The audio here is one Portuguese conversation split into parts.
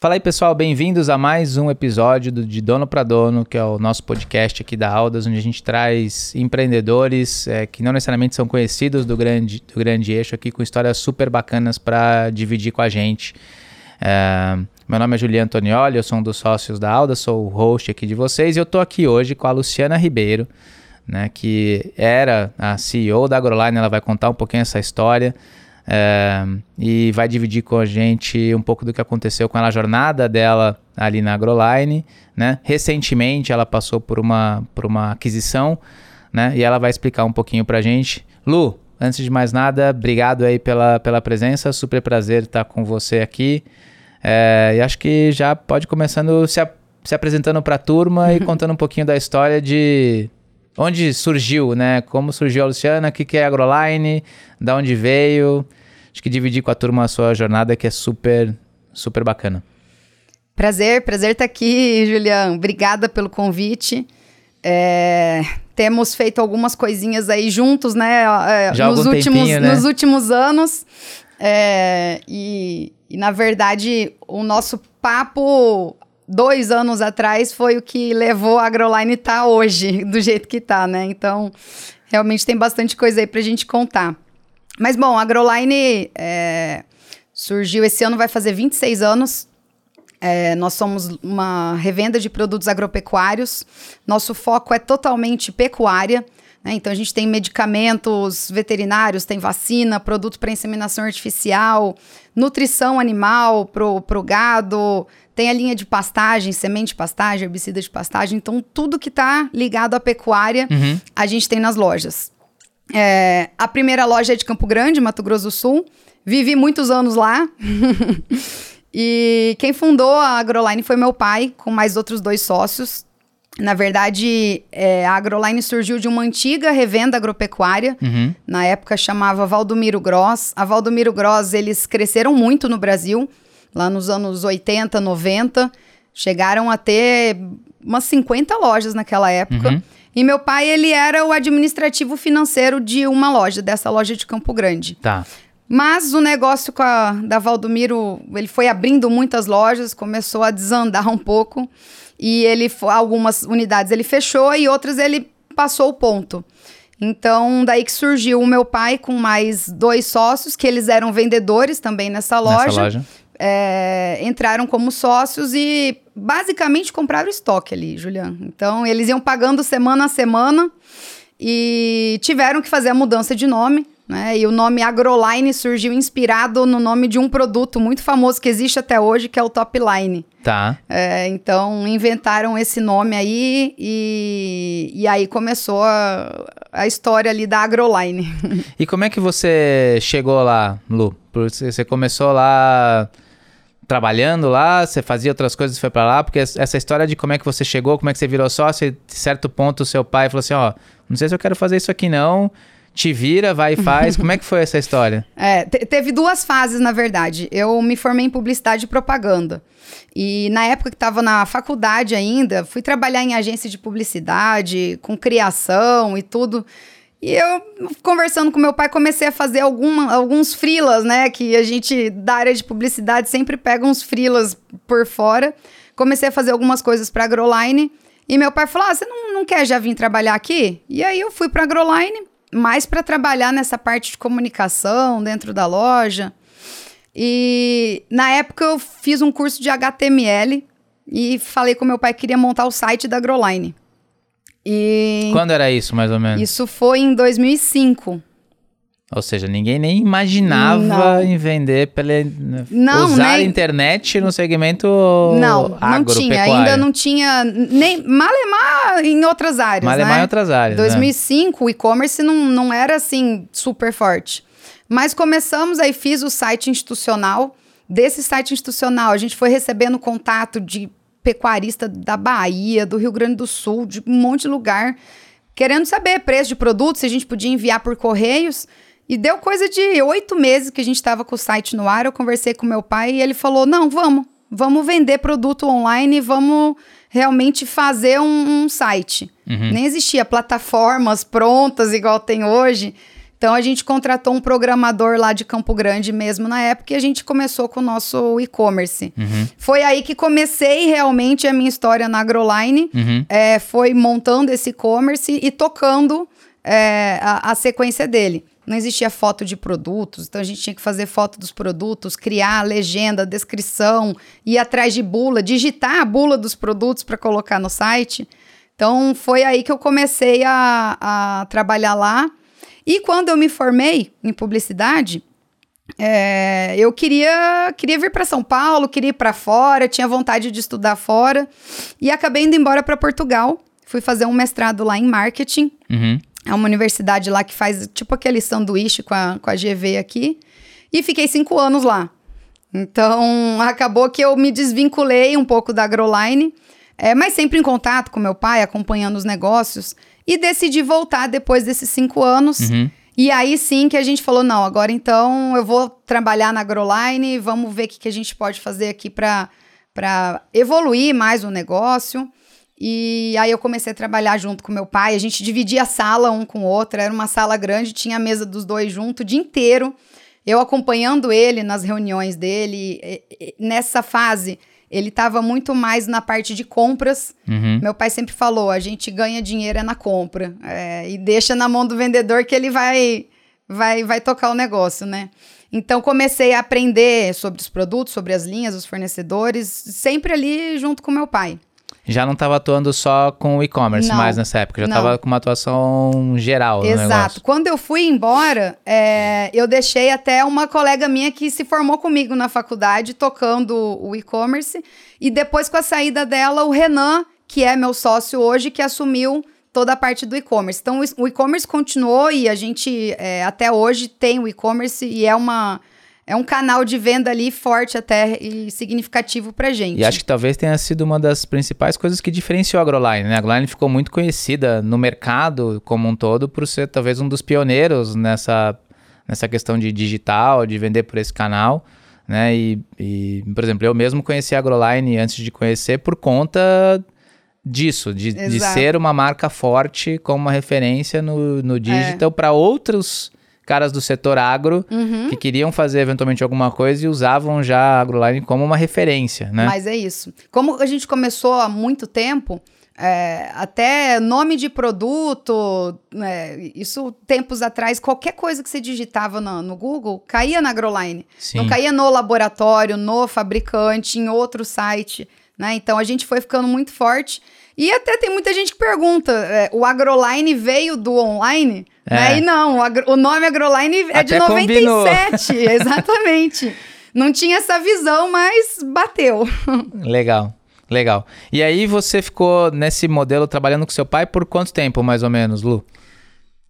Fala aí pessoal, bem-vindos a mais um episódio do De Dono para Dono, que é o nosso podcast aqui da Aldas, onde a gente traz empreendedores é, que não necessariamente são conhecidos do grande, do grande eixo aqui, com histórias super bacanas para dividir com a gente. É, meu nome é Juliano Antonioli, eu sou um dos sócios da Aldas, sou o host aqui de vocês e eu estou aqui hoje com a Luciana Ribeiro, né, que era a CEO da AgroLine, ela vai contar um pouquinho essa história. É, e vai dividir com a gente um pouco do que aconteceu com ela, a jornada dela ali na AgroLine. Né? Recentemente ela passou por uma, por uma aquisição né? e ela vai explicar um pouquinho para a gente. Lu, antes de mais nada, obrigado aí pela, pela presença, super prazer estar com você aqui. É, e acho que já pode começando se, a, se apresentando para a turma e contando um pouquinho da história de onde surgiu, né? Como surgiu a Luciana, o que, que é a AgroLine, da onde veio acho que dividir com a turma a sua jornada que é super, super bacana. Prazer, prazer estar aqui, Julião. Obrigada pelo convite. É, temos feito algumas coisinhas aí juntos, né? É, Já nos, últimos, tempinho, né? nos últimos anos. É, e, e, na verdade, o nosso papo dois anos atrás foi o que levou a AgroLine tá hoje, do jeito que está, né? Então, realmente tem bastante coisa aí para a gente contar. Mas bom, a AgroLine é, surgiu esse ano, vai fazer 26 anos. É, nós somos uma revenda de produtos agropecuários. Nosso foco é totalmente pecuária. Né? Então a gente tem medicamentos veterinários, tem vacina, produto para inseminação artificial, nutrição animal para o gado, tem a linha de pastagem, semente de pastagem, herbicida de pastagem. Então tudo que está ligado à pecuária uhum. a gente tem nas lojas. É, a primeira loja é de Campo Grande, Mato Grosso do Sul. Vivi muitos anos lá. e quem fundou a AgroLine foi meu pai, com mais outros dois sócios. Na verdade, é, a AgroLine surgiu de uma antiga revenda agropecuária. Uhum. Na época chamava Valdomiro Gross. A Valdomiro Gross, eles cresceram muito no Brasil, lá nos anos 80, 90. Chegaram a ter umas 50 lojas naquela época. Uhum. E meu pai, ele era o administrativo financeiro de uma loja, dessa loja de Campo Grande. Tá. Mas o negócio com a, da Valdomiro, ele foi abrindo muitas lojas, começou a desandar um pouco. E ele, algumas unidades ele fechou e outras ele passou o ponto. Então, daí que surgiu o meu pai com mais dois sócios, que eles eram vendedores também nessa loja. Nessa loja é, entraram como sócios e basicamente compraram estoque ali, Juliano. Então, eles iam pagando semana a semana e tiveram que fazer a mudança de nome. Né? E o nome AgroLine surgiu inspirado no nome de um produto muito famoso que existe até hoje, que é o Topline. Tá. É, então, inventaram esse nome aí e, e aí começou a, a história ali da AgroLine. E como é que você chegou lá, Lu? Você começou lá trabalhando lá, você fazia outras coisas e foi para lá? Porque essa história de como é que você chegou, como é que você virou sócio, de certo ponto o seu pai falou assim, ó, não sei se eu quero fazer isso aqui não, te vira, vai e faz. Como é que foi essa história? É, teve duas fases, na verdade. Eu me formei em publicidade e propaganda. E na época que estava na faculdade ainda, fui trabalhar em agência de publicidade, com criação e tudo. E eu, conversando com meu pai, comecei a fazer alguma, alguns frilas, né? Que a gente, da área de publicidade, sempre pega uns frilas por fora. Comecei a fazer algumas coisas para Agroline. E meu pai falou: ah, você não, não quer já vir trabalhar aqui? E aí eu fui para Agroline, mais para trabalhar nessa parte de comunicação dentro da loja. E na época eu fiz um curso de HTML e falei com meu pai que queria montar o site da Agroline. E Quando era isso, mais ou menos? Isso foi em 2005. Ou seja, ninguém nem imaginava não. em vender pela não, usar nem... a internet no segmento Não, não tinha, ainda não tinha nem malemar em outras áreas, malemar né? em outras áreas. 2005 né? o e-commerce não, não era assim super forte. Mas começamos aí fiz o site institucional. Desse site institucional, a gente foi recebendo contato de pecuarista da Bahia, do Rio Grande do Sul, de um monte de lugar, querendo saber preço de produto, se a gente podia enviar por correios. E deu coisa de oito meses que a gente estava com o site no ar. Eu conversei com meu pai e ele falou: não, vamos, vamos vender produto online, vamos realmente fazer um, um site. Uhum. Nem existia plataformas prontas igual tem hoje. Então a gente contratou um programador lá de Campo Grande mesmo na época e a gente começou com o nosso e-commerce. Uhum. Foi aí que comecei realmente a minha história na Agroline. Uhum. É, foi montando esse e-commerce e tocando é, a, a sequência dele. Não existia foto de produtos, então a gente tinha que fazer foto dos produtos, criar a legenda, descrição, ir atrás de bula, digitar a bula dos produtos para colocar no site. Então foi aí que eu comecei a, a trabalhar lá. E quando eu me formei em publicidade, é, eu queria, queria vir para São Paulo, queria ir para fora, tinha vontade de estudar fora e acabei indo embora para Portugal. Fui fazer um mestrado lá em marketing. Uhum. É uma universidade lá que faz tipo aquele sanduíche com a, com a GV aqui. E fiquei cinco anos lá. Então acabou que eu me desvinculei um pouco da Agroline, é, mas sempre em contato com meu pai, acompanhando os negócios. E decidi voltar depois desses cinco anos. Uhum. E aí sim que a gente falou: não, agora então eu vou trabalhar na Agroline, vamos ver o que, que a gente pode fazer aqui para evoluir mais o negócio. E aí eu comecei a trabalhar junto com meu pai. A gente dividia a sala um com o outro, era uma sala grande, tinha a mesa dos dois junto o dia inteiro. Eu acompanhando ele nas reuniões dele. E, e, nessa fase, ele estava muito mais na parte de compras. Uhum. Meu pai sempre falou: a gente ganha dinheiro é na compra. É, e deixa na mão do vendedor que ele vai, vai, vai tocar o negócio, né? Então comecei a aprender sobre os produtos, sobre as linhas, os fornecedores, sempre ali junto com meu pai. Já não estava atuando só com o e-commerce mais nessa época, já estava com uma atuação geral Exato. Quando eu fui embora, é, eu deixei até uma colega minha que se formou comigo na faculdade, tocando o e-commerce. E depois, com a saída dela, o Renan, que é meu sócio hoje, que assumiu toda a parte do e-commerce. Então, o o e-commerce continuou e a gente, é, até hoje, tem o e-commerce e é uma... É um canal de venda ali forte até e significativo pra gente. E acho que talvez tenha sido uma das principais coisas que diferenciou a Agroline, né? A Agroline ficou muito conhecida no mercado como um todo por ser talvez um dos pioneiros nessa, nessa questão de digital, de vender por esse canal, né? E, e, por exemplo, eu mesmo conheci a Agroline antes de conhecer por conta disso, de, de ser uma marca forte como uma referência no, É. no digital para outros caras do setor agro Uhum. que queriam fazer eventualmente alguma coisa e usavam já a Agroline como uma referência, né? Mas é isso. Como a gente começou há muito tempo, é, até nome de produto, né, isso tempos atrás, qualquer coisa que você digitava no, no Google caía na Agroline. Sim. Não caía no laboratório, no fabricante, em outro site. Né? Então a gente foi ficando muito forte. E até tem muita gente que pergunta: é, o Agroline veio do online? É. Né? E não, o, agro- o nome Agroline é de Até combinou. 97, exatamente. Não tinha essa visão, mas bateu. Legal, legal. E aí você ficou nesse modelo trabalhando com seu pai por quanto tempo, mais ou menos, Lu?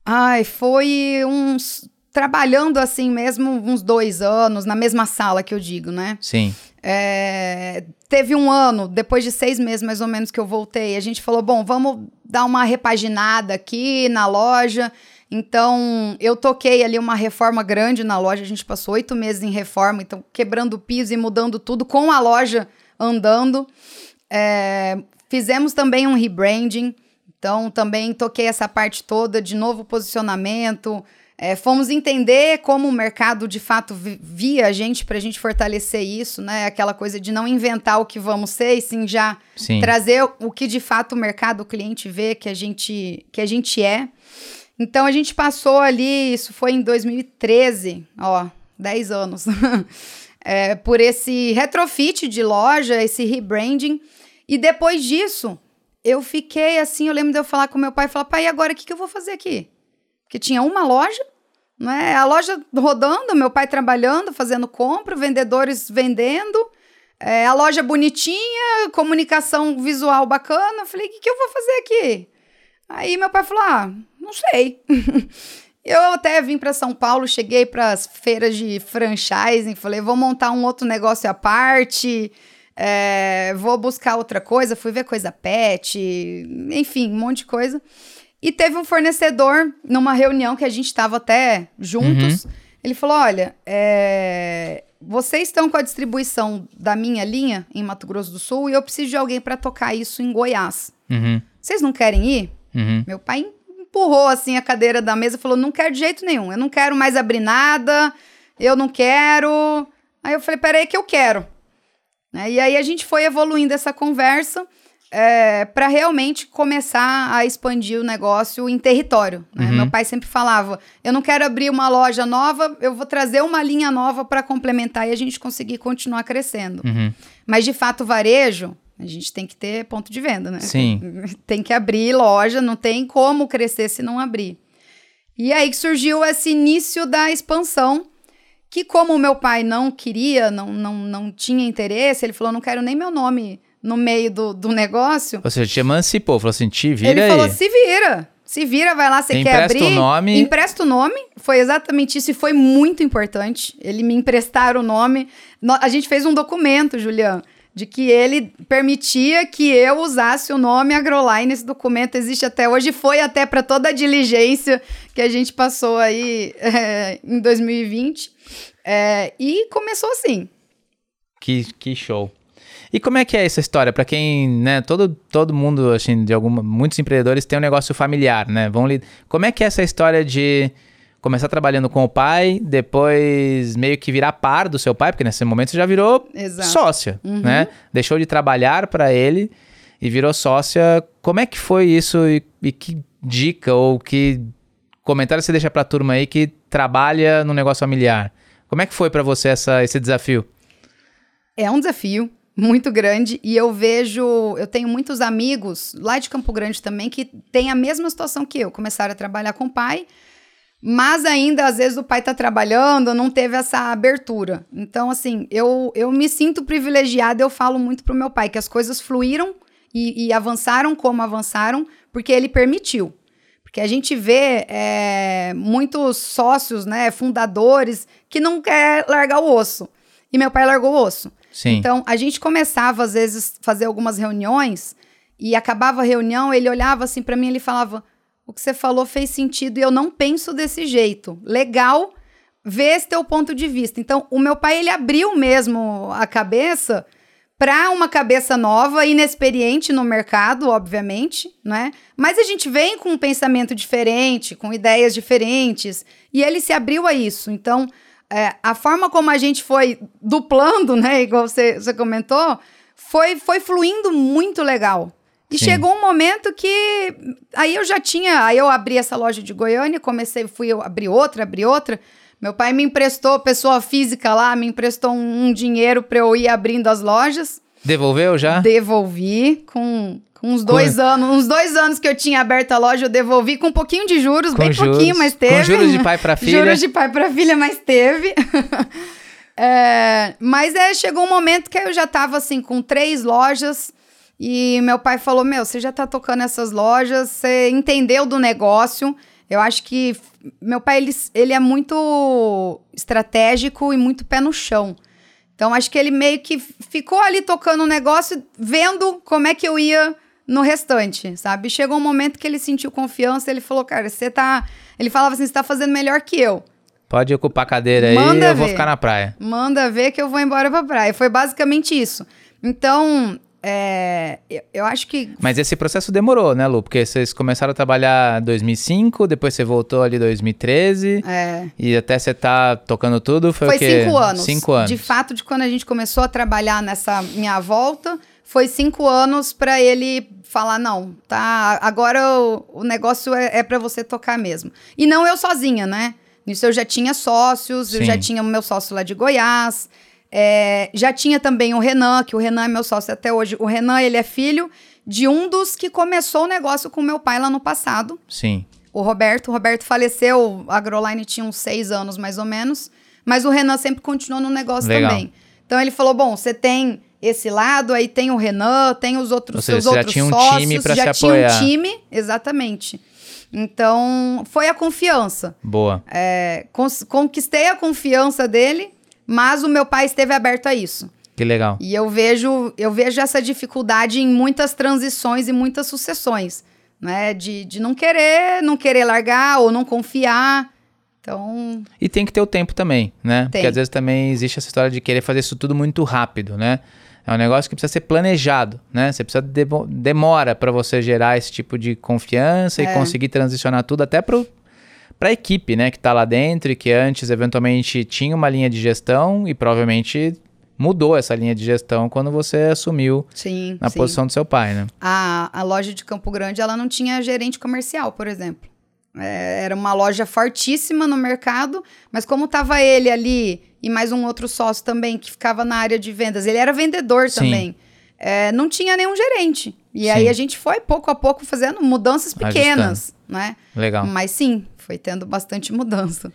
Ai, foi uns. Trabalhando assim mesmo, uns dois anos, na mesma sala que eu digo, né? Sim. É, teve um ano, depois de seis meses mais ou menos que eu voltei, a gente falou: bom, vamos dar uma repaginada aqui na loja. Então, eu toquei ali uma reforma grande na loja. A gente passou oito meses em reforma, então quebrando o piso e mudando tudo com a loja andando. É, fizemos também um rebranding. Então, também toquei essa parte toda de novo posicionamento. É, fomos entender como o mercado de fato vi- via a gente para a gente fortalecer isso, né? Aquela coisa de não inventar o que vamos ser, e sim já Sim. trazer o que de fato o mercado, o cliente vê que a gente, que a gente é. Então a gente passou ali, isso foi em 2013, ó, 10 anos, é, por esse retrofit de loja, esse rebranding. E depois disso, eu fiquei assim, eu lembro de eu falar com meu pai, falar, pai, e agora o que, que eu vou fazer aqui? Porque tinha uma loja, né? A loja rodando, meu pai trabalhando, fazendo compra, vendedores vendendo, é, a loja bonitinha, comunicação visual bacana. Eu falei, o que, que eu vou fazer aqui? Aí meu pai falou, ah, não sei. eu até vim para São Paulo, cheguei para as feiras de franchising, falei, vou montar um outro negócio à parte, é, vou buscar outra coisa, fui ver coisa pet, enfim, um monte de coisa. E teve um fornecedor numa reunião que a gente estava até juntos. Ele falou: Olha, é, vocês estão com a distribuição da minha linha em Mato Grosso do Sul e eu preciso de alguém para tocar isso em Goiás. Uhum, Vocês não querem ir? uhum. Meu pai empurrou assim a cadeira da mesa e falou: não quero de jeito nenhum, eu não quero mais abrir nada, eu não quero. Aí eu falei: peraí, que eu quero. Né? E aí a gente foi evoluindo essa conversa é, para realmente começar a expandir o negócio em território. Né? Uhum. Meu pai sempre falava: eu não quero abrir uma loja nova, eu vou trazer uma linha nova para complementar e a gente conseguir continuar crescendo. Uhum. Mas de fato, o varejo, a gente tem que ter ponto de venda, né? Sim. Tem que abrir loja, não tem como crescer se não abrir. E aí que surgiu esse início da expansão que como o meu pai não queria, não, não, não tinha interesse, ele falou, não quero nem meu nome no meio do, do negócio. Ou seja, te emancipou, falou assim, te vira Ele aí. falou, se vira, se vira, vai lá, você quer empresta abrir. o nome. Empresta o nome. Foi exatamente isso e foi muito importante. Ele me emprestar o nome. A gente fez um documento, Julião, de que ele permitia que eu usasse o nome Agroline. Esse documento existe até hoje, foi até para toda a diligência que a gente passou aí é, em 2020. É, e começou assim. Que, que show. E como é que é essa história? Para quem, né, todo, todo mundo, assim, de alguma, muitos empreendedores têm um negócio familiar, né? Vão li... Como é que é essa história de começar trabalhando com o pai, depois meio que virar par do seu pai, porque nesse momento você já virou Exato. sócia, Uhum. né? Deixou de trabalhar para ele e virou sócia. Como é que foi isso e, e que dica ou que comentário você deixa para a turma aí que trabalha no negócio familiar? Como é que foi para você essa, esse desafio? É um desafio muito grande e eu vejo, eu tenho muitos amigos lá de Campo Grande também que têm a mesma situação que eu, começaram a trabalhar com o pai, mas ainda às vezes o pai tá trabalhando, não teve essa abertura. Então assim, eu, eu me sinto privilegiada, eu falo muito pro meu pai que as coisas fluíram e, e avançaram como avançaram, porque ele permitiu. Porque a gente vê é, muitos sócios, né, fundadores, que não quer largar o osso. E meu pai largou o osso. Sim. Então, a gente começava, às vezes, fazer algumas reuniões e acabava a reunião, ele olhava assim para mim e ele falava: O que você falou fez sentido e eu não penso desse jeito. Legal ver esse teu ponto de vista. Então, o meu pai, ele abriu mesmo a cabeça para uma cabeça nova, inexperiente no mercado, obviamente, né? Mas a gente vem com um pensamento diferente, com ideias diferentes, e ele se abriu a isso. Então, é, a forma como a gente foi duplando, né, igual você, você comentou, foi, foi fluindo muito legal. E Sim. chegou um momento que aí eu já tinha, aí eu abri essa loja de Goiânia, comecei, fui eu abrir outra, abri outra. Meu pai me emprestou, pessoa física lá, me emprestou um, um dinheiro para eu ir abrindo as lojas. Devolveu já? Devolvi com, com uns dois anos, uns dois anos que eu tinha aberto a loja, eu devolvi com um pouquinho de juros, Com bem juros, pouquinho, mas com teve. juros de pai pra filha. Juros de pai para filha, mas teve. É, mas é, chegou um momento que eu já tava assim com três lojas e meu pai falou: Meu, você já tá tocando essas lojas, você entendeu do negócio. Eu acho que meu pai ele, ele é muito estratégico e muito pé no chão. Então acho que ele meio que ficou ali tocando o negócio, vendo como é que eu ia no restante, sabe? Chegou um momento que ele sentiu confiança, ele falou: Cara, você tá. Ele falava assim: Você tá fazendo melhor que eu. Pode ocupar a cadeira aí, Manda eu vou ver. ficar na praia. Manda ver que eu vou embora pra praia. Foi basicamente isso. Então, é, eu, eu acho que Mas esse processo demorou, né, Lu? Porque vocês começaram a trabalhar em 2005, depois você voltou ali em 2013, é, e até você tá tocando tudo, foi, foi o quê? cinco anos. Cinco anos. De fato, de quando a gente começou a trabalhar nessa minha volta, foi cinco anos pra ele falar: não, tá, agora o, o negócio é, é para você tocar mesmo. E não eu sozinha, né? Nisso eu já tinha sócios, eu Sim. já tinha o meu sócio lá de Goiás. é, já tinha também o Renan, que o Renan é meu sócio até hoje. O Renan, ele é filho de um dos que começou o negócio com meu pai lá no passado. Sim. O Roberto, o Roberto faleceu, a Agroline tinha uns seis anos mais ou menos, mas o Renan sempre continuou no negócio Legal. também. Então ele falou: bom, você tem esse lado, aí tem o Renan, tem os outros Ou seja, seus você já outros tinha um sócios, time pra já se tinha apoiar. um time, exatamente. Então foi a confiança. Boa. É, conquistei a confiança dele, mas o meu pai esteve aberto a isso. Que legal. E eu vejo, eu vejo essa dificuldade em muitas transições e muitas sucessões, né? De, de não querer, não querer largar ou não confiar. Então, E tem que ter o tempo também, né? Porque Tem. às vezes também existe essa história de querer fazer isso tudo muito rápido, né? É um negócio que precisa ser planejado, né? Você precisa de, demora para você gerar esse tipo de confiança é. e conseguir transicionar tudo até para para a equipe, né, que está lá dentro e que antes eventualmente tinha uma linha de gestão e provavelmente mudou essa linha de gestão quando você assumiu sim, na sim. posição do seu pai, né? A, a loja de Campo Grande, ela não tinha gerente comercial, por exemplo. É, era uma loja fortíssima no mercado, mas como estava ele ali e mais um outro sócio também que ficava na área de vendas, ele era vendedor sim. também. É, não tinha nenhum gerente. E sim. aí a gente foi pouco a pouco fazendo mudanças pequenas, Ajustando. né? Legal. Mas sim, foi tendo bastante mudança.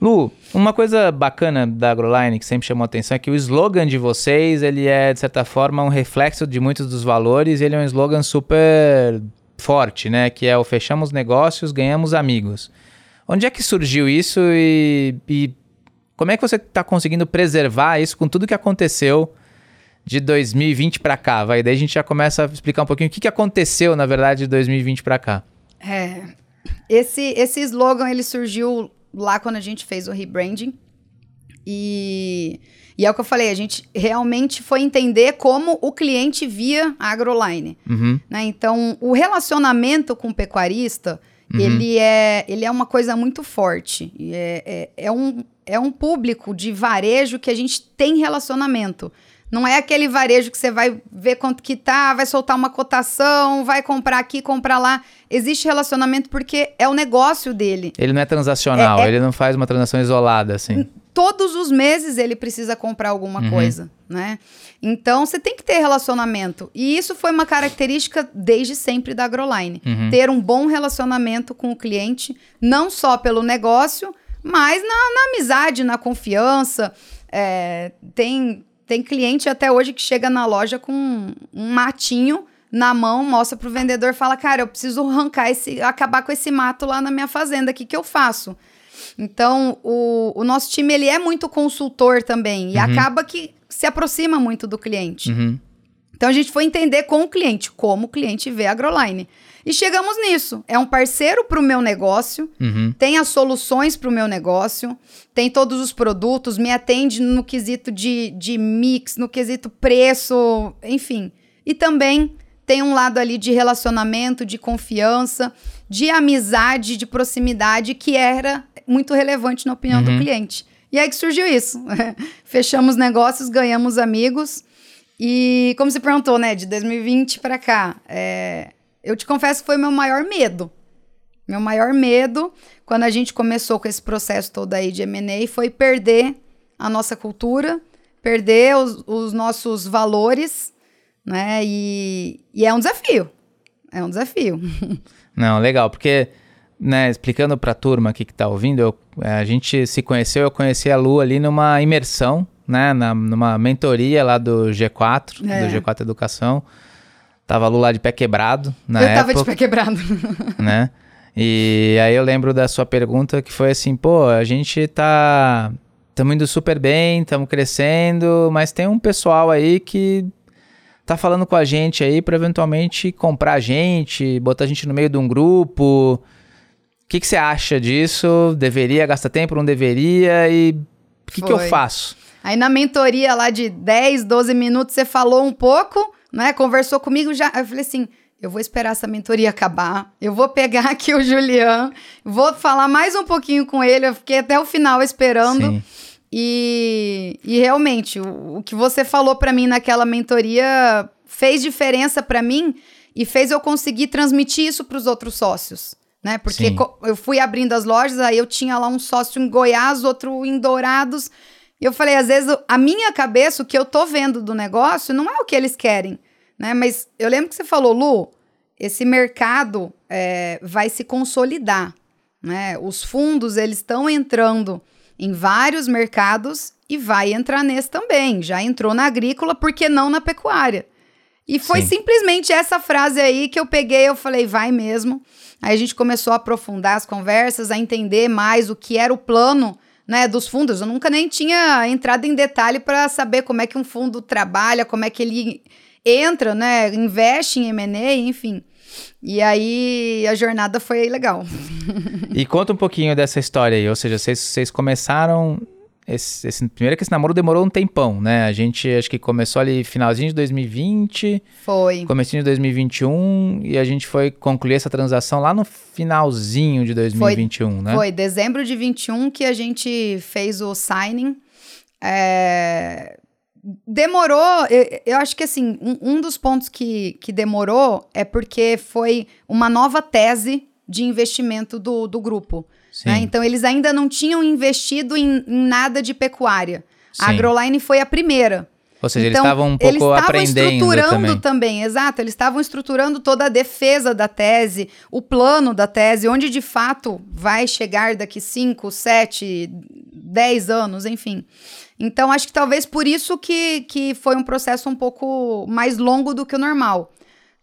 Lu, uma coisa bacana da AgroLine que sempre chamou a atenção é que o slogan de vocês, ele é, de certa forma, um reflexo de muitos dos valores e ele é um slogan super forte, né? Que é o fechamos negócios, ganhamos amigos. Onde é que surgiu isso e, e como é que você está conseguindo preservar isso com tudo que aconteceu de 2020 para cá? Vai, daí a gente já começa a explicar um pouquinho o que, que aconteceu, na verdade, de 2020 para cá. É, esse, esse slogan ele surgiu lá quando a gente fez o rebranding. E, e é o que eu falei, a gente realmente foi entender como o cliente via a AgroLine. Uhum. Né? Então, o relacionamento com o pecuarista, uhum. ele, é, ele é uma coisa muito forte. É, é, é, um, é um público de varejo que a gente tem relacionamento. Não é aquele varejo que você vai ver quanto que tá, vai soltar uma cotação, vai comprar aqui, comprar lá. Existe relacionamento porque é o negócio dele. Ele não é transacional, é, é... ele não faz uma transação isolada, assim. Todos os meses ele precisa comprar alguma uhum. coisa, né? Então você tem que ter relacionamento. E isso foi uma característica desde sempre da Agroline. Uhum. Ter um bom relacionamento com o cliente, não só pelo negócio, mas na, na amizade, na confiança. É, tem tem cliente até hoje que chega na loja com um matinho na mão, mostra pro vendedor e fala: Cara, eu preciso arrancar esse, acabar com esse mato lá na minha fazenda, o que, que eu faço? Então, o, o nosso time ele é muito consultor também e uhum. acaba que se aproxima muito do cliente. Uhum. Então, a gente foi entender com o cliente como o cliente vê a Agroline. E chegamos nisso. É um parceiro para o meu negócio, uhum. tem as soluções para o meu negócio, tem todos os produtos, me atende no quesito de, de mix, no quesito preço, enfim. E também tem um lado ali de relacionamento, de confiança, de amizade, de proximidade, que era muito relevante na opinião uhum. do cliente. E aí que surgiu isso. Fechamos negócios, ganhamos amigos. E como você perguntou, né, de 2020 para cá, é, eu te confesso que foi meu maior medo. Meu maior medo, quando a gente começou com esse processo todo aí de M&A, foi perder a nossa cultura, perder os, os nossos valores, né? E, e, é um desafio. É um desafio. Não, legal, porque, né, explicando para a turma aqui que está ouvindo, eu, a gente se conheceu, eu conheci a Lu ali numa imersão, né, na, numa mentoria lá do G4, é. do G4 Educação. Tava a Lu lá de pé quebrado na Eu época, tava de pé quebrado. Né? E aí eu lembro da sua pergunta que foi assim, pô, a gente tá... Estamos indo super bem, estamos crescendo, mas tem um pessoal aí que tá falando com a gente aí para eventualmente comprar a gente, botar a gente no meio de um grupo. O que, que você acha disso? Deveria gastar tempo, não deveria? E o que, que eu faço? Aí na mentoria lá de 10, 12 minutos você falou um pouco, né? Conversou comigo já. Eu falei assim: eu vou esperar essa mentoria acabar. Eu vou pegar aqui o Julian, vou falar mais um pouquinho com ele. Eu fiquei até o final esperando. Sim. E, e realmente, o, o que você falou para mim naquela mentoria fez diferença para mim e fez eu conseguir transmitir isso para os outros sócios. Né? Porque eu fui abrindo as lojas, aí eu tinha lá um sócio em Goiás, outro em Dourados. E eu falei, às vezes, a minha cabeça, o que eu tô vendo do negócio, não é o que eles querem, né? Mas eu lembro que você falou, Lu, esse mercado é, vai se consolidar, né? Os fundos, eles estão entrando em vários mercados e vai entrar nesse também. Já entrou na agrícola, por que não na pecuária? E foi Sim. simplesmente essa frase aí que eu peguei, eu falei, vai mesmo. Aí a gente começou a aprofundar as conversas, a entender mais o que era o plano né, dos fundos. Eu nunca nem tinha entrado em detalhe para saber como é que um fundo trabalha, como é que ele entra, né, investe em M&A, enfim. E aí a jornada foi legal. e conta um pouquinho dessa história aí, ou seja, vocês, vocês começaram esse, esse, primeiro que esse namoro demorou um tempão, né? A gente acho que começou ali finalzinho de 2020. Foi. Comecinho de 2021 e a gente foi concluir essa transação lá no finalzinho de 2021, foi, né? Foi, dezembro de 21 que a gente fez o signing. É... Demorou, eu, eu, acho que assim, um, um dos pontos que, que demorou é porque foi uma nova tese de investimento do, do grupo. Né? Então, eles ainda não tinham investido em, em nada de pecuária. Sim. A AgroLine foi a primeira. Ou seja, então, eles estavam um pouco eles aprendendo estruturando também. também. exato. Eles estavam estruturando toda a defesa da tese, o plano da tese, onde de fato vai chegar daqui 5, 7, 10 anos, enfim. Então, acho que talvez por isso que, que foi um processo um pouco mais longo do que o normal.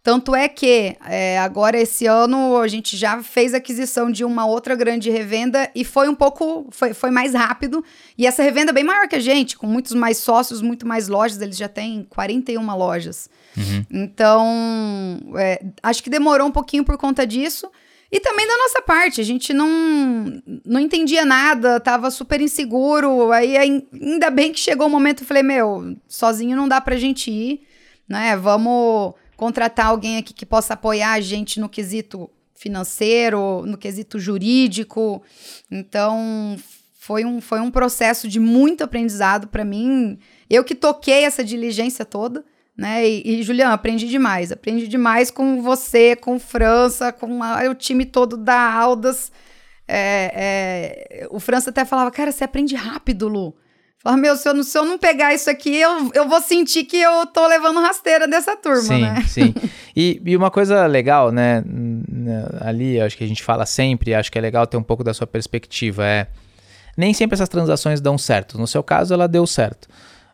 Tanto é que é, agora esse ano a gente já fez aquisição de uma outra grande revenda e foi um pouco, foi, foi mais rápido. E essa revenda é bem maior que a gente, com muitos mais sócios, muito mais lojas, eles já têm 41 lojas. Uhum. Então, é, acho que demorou um pouquinho por conta disso. E também da nossa parte, a gente não, não entendia nada, tava super inseguro. Aí ainda bem que chegou o momento, eu falei, meu, sozinho não dá pra gente ir, né? Vamos contratar alguém aqui que possa apoiar a gente no quesito financeiro, no quesito jurídico. Então, foi um, foi um processo de muito aprendizado para mim. Eu que toquei essa diligência toda, né? E, e Juliana, aprendi demais. Aprendi demais com você, com França, com a, o time todo da Aldas. É, é, o França até falava, cara, você aprende rápido, Lu. Fala, meu, se eu, não, se eu não pegar isso aqui, eu, eu vou sentir que eu tô levando rasteira dessa turma, sim, né? Sim, e, e uma coisa legal, né, ali, acho que a gente fala sempre, acho que é legal ter um pouco da sua perspectiva, é... Nem sempre essas transações dão certo. No seu caso, ela deu certo.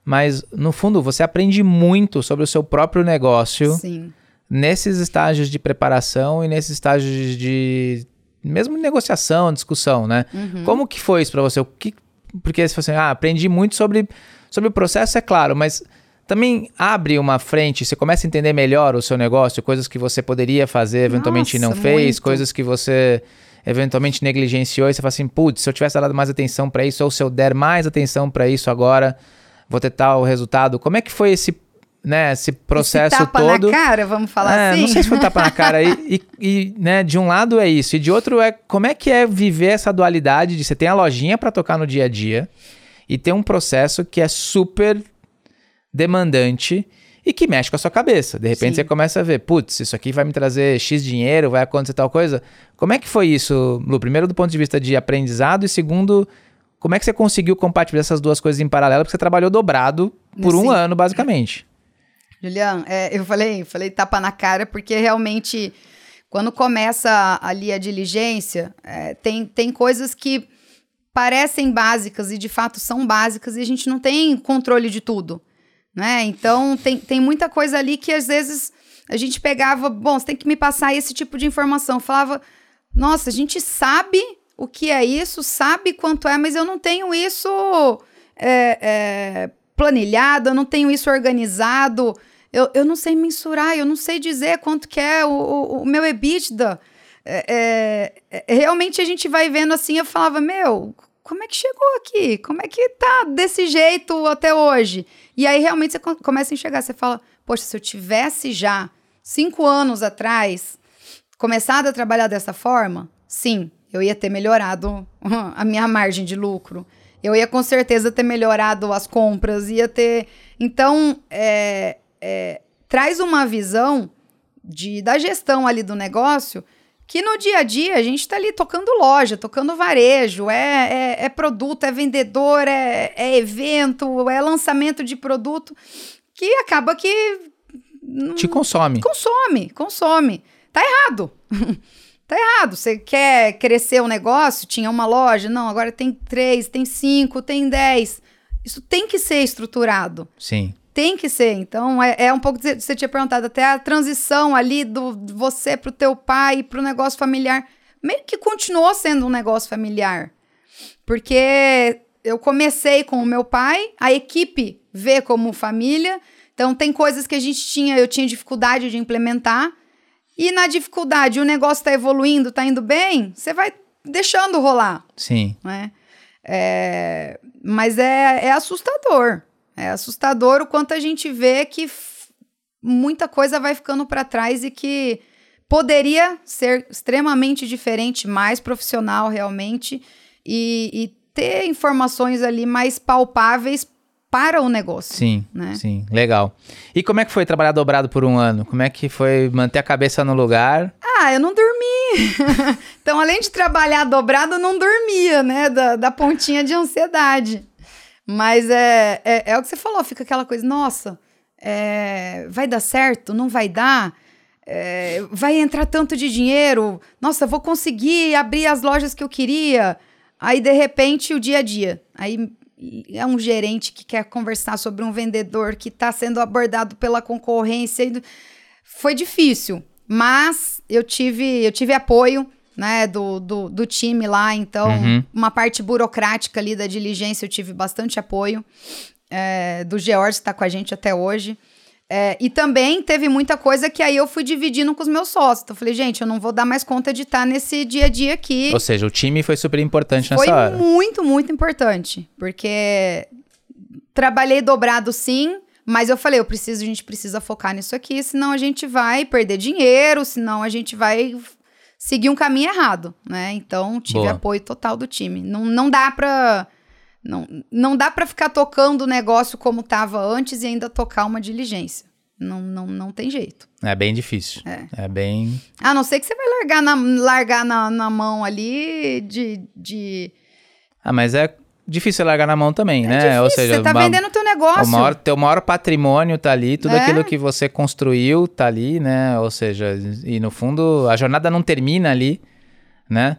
Mas, no fundo, você aprende muito sobre o seu próprio negócio sim. nesses estágios de preparação e nesses estágios de mesmo negociação, discussão, né? Uhum. Como que foi isso para você? O que porque você assim, ah, aprendi muito sobre, sobre o processo, é claro, mas também abre uma frente, você começa a entender melhor o seu negócio, coisas que você poderia fazer, eventualmente Nossa, não fez, muito. coisas que você eventualmente negligenciou e você fala assim, putz, se eu tivesse dado mais atenção para isso, ou se eu der mais atenção para isso agora, vou ter tal resultado. Como é que foi esse né, esse processo esse tapa todo. na cara, vamos falar é, assim. Não sei se foi tapa na cara. E, e, e, né, de um lado é isso, e de outro é como é que é viver essa dualidade de você tem a lojinha para tocar no dia a dia e ter um processo que é super demandante e que mexe com a sua cabeça. De repente Sim. você começa a ver, putz, isso aqui vai me trazer X dinheiro, vai acontecer tal coisa. Como é que foi isso, Lu? Primeiro, do ponto de vista de aprendizado, e segundo, como é que você conseguiu compatibilizar essas duas coisas em paralelo? Porque você trabalhou dobrado por Sim. um ano, basicamente. Julian, é, eu falei, falei tapa na cara, porque realmente, quando começa ali a diligência, é, tem, tem coisas que parecem básicas e de fato são básicas e a gente não tem controle de tudo, né? Então, tem, tem muita coisa ali que às vezes a gente pegava, bom, você tem que me passar esse tipo de informação. falava, nossa, a gente sabe o que é isso, sabe quanto é, mas eu não tenho isso é, é, planilhado, eu não tenho isso organizado, eu, eu não sei mensurar, eu não sei dizer quanto que é o, o, o meu EBITDA. É, é, é, realmente a gente vai vendo assim, eu falava, meu, como é que chegou aqui? Como é que tá desse jeito até hoje? E aí realmente você começa a enxergar, você fala, poxa, se eu tivesse já cinco anos atrás começado a trabalhar dessa forma, sim, eu ia ter melhorado a minha margem de lucro eu ia com certeza ter melhorado as compras, ia ter. Então, é, é, traz uma visão de, da gestão ali do negócio que no dia a dia a gente está ali tocando loja, tocando varejo, é, é, é produto, é vendedor, é, é, evento, é lançamento de produto, que acaba que. Te consome. Consome, consome. Tá errado. Tá errado. Você quer crescer o um negócio? Tinha uma loja? Não, agora tem três, tem cinco, tem dez. Isso tem que ser estruturado. Sim. Tem que ser. Então, é, é um pouco. Você tinha perguntado até a transição ali do você pro teu pai pro negócio familiar. Meio que continuou sendo um negócio familiar. Porque eu comecei com o meu pai, a equipe vê como família. Então, tem coisas que a gente tinha, eu tinha dificuldade de implementar. E na dificuldade, o negócio está evoluindo, está indo bem, você vai deixando rolar. Sim. Né? É, mas é, é assustador. É assustador o quanto a gente vê que muita coisa vai ficando para trás e que poderia ser extremamente diferente, mais profissional realmente, e, e ter informações ali mais palpáveis para o negócio. Sim, né? sim, legal. E como é que foi trabalhar dobrado por um ano? Como é que foi manter a cabeça no lugar? Ah, eu não dormi. então, além de trabalhar dobrado, eu não dormia, né? Da, da pontinha de ansiedade. Mas é, é, é, o que você falou, fica aquela coisa, nossa, é, vai dar certo? Não vai dar? É, vai entrar tanto de dinheiro? Nossa, vou conseguir abrir as lojas que eu queria? Aí, de repente, o dia a dia. Aí é um gerente que quer conversar sobre um vendedor que está sendo abordado pela concorrência. Foi difícil, mas eu tive, eu tive apoio né, do, do, do time lá, então uhum. uma parte burocrática ali da diligência eu tive bastante apoio. É, do George está com a gente até hoje. É, e também teve muita coisa que aí eu fui dividindo com os meus sócios. Então eu falei, gente, eu não vou dar mais conta de estar nesse dia a dia aqui. Ou seja, o time foi super importante foi nessa hora. Foi muito, muito importante. Porque trabalhei dobrado sim, mas eu falei, eu preciso, a gente precisa focar nisso aqui, senão a gente vai perder dinheiro, senão a gente vai seguir um caminho errado, né? Então tive Boa. apoio total do time. Não, não dá pra não, não dá para ficar tocando o negócio como estava antes e ainda tocar uma diligência. Não, não, não tem jeito. É bem difícil. É, é bem. A não ser que você vai largar na, largar na, na mão ali de, de. Ah, mas é difícil largar na mão também, é né? Difícil, Ou seja, você tá uma, vendendo o teu negócio. O maior, teu maior patrimônio tá ali, tudo é. aquilo que você construiu tá ali, né? Ou seja, e no fundo a jornada não termina ali, né?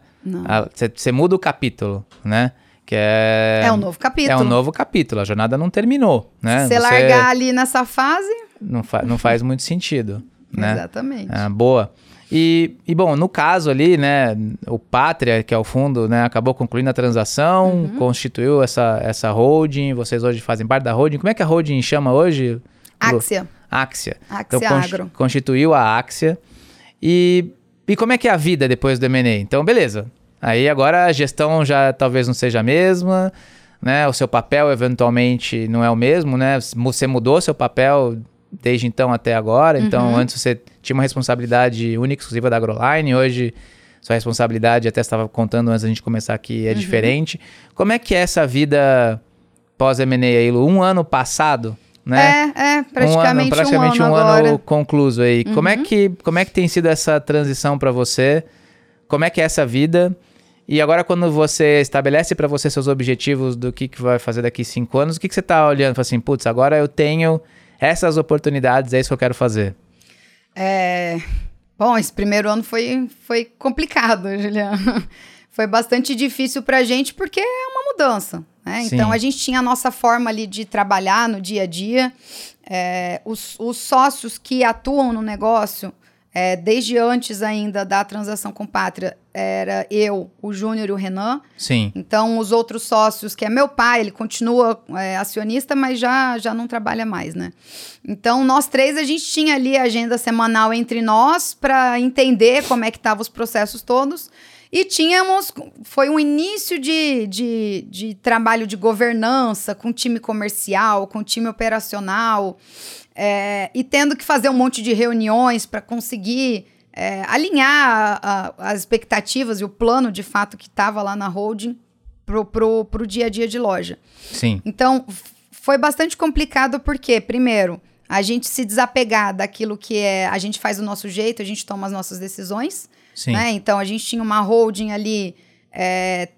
Você muda o capítulo, né? Que é. É um novo capítulo. É um novo capítulo. A jornada não terminou, né? Se você largar ali nessa fase. Não, fa não faz muito sentido. Né? Exatamente. Ah, boa. E, e, bom, no caso ali, né, o Pátria, que é o fundo, né, acabou concluindo a transação, uhum. constituiu essa, essa holding, vocês hoje fazem parte da holding. Como é que a holding chama hoje? Axia. Axia. Axia então, Agro. Constituiu a Axia. E, e como é que é a vida depois do M&A? Então, beleza. Aí agora a gestão já talvez não seja a mesma, né? O seu papel eventualmente não é o mesmo, né? Você mudou seu papel desde então até agora. Então, uhum. antes você tinha uma responsabilidade única exclusiva da AgroLine, hoje sua responsabilidade, até estava contando antes da gente começar aqui, é uhum. diferente. Como é que é essa vida pós-M&A aí, Lu? Um ano passado, né? É, é, praticamente um ano, praticamente um ano, um ano concluso aí. Uhum. Como, é uhum. que, como é que tem sido essa transição para você? Como é que é essa vida? E agora, quando você estabelece para você seus objetivos do que, que vai fazer daqui cinco anos, o que, que você está olhando? Fala assim, putz, agora eu tenho essas oportunidades, é isso que eu quero fazer. É... Bom, esse primeiro ano foi, foi complicado, Juliana. foi bastante difícil para a gente porque é uma mudança. Né? Então, a gente tinha a nossa forma ali de trabalhar no dia a dia. É, os, os sócios que atuam no negócio é, desde antes ainda da transação com Pátria, era eu, o Júnior e o Renan. Sim. Então, os outros sócios, que é meu pai, ele continua é, acionista, mas já, já não trabalha mais, né? Então, nós três, a gente tinha ali a agenda semanal entre nós para entender como é que estavam os processos todos. E tínhamos, foi um início de, de, de trabalho de governança com time comercial, com time operacional. É, e tendo que fazer um monte de reuniões para conseguir é, alinhar a, a, as expectativas e o plano de fato que estava lá na holding pro, pro, pro dia a dia de loja. Sim. Então, foi bastante complicado porque, primeiro, a gente se desapegar daquilo que é. A gente faz do nosso jeito, a gente toma as nossas decisões. Sim. Né? Então, a gente tinha uma holding ali é,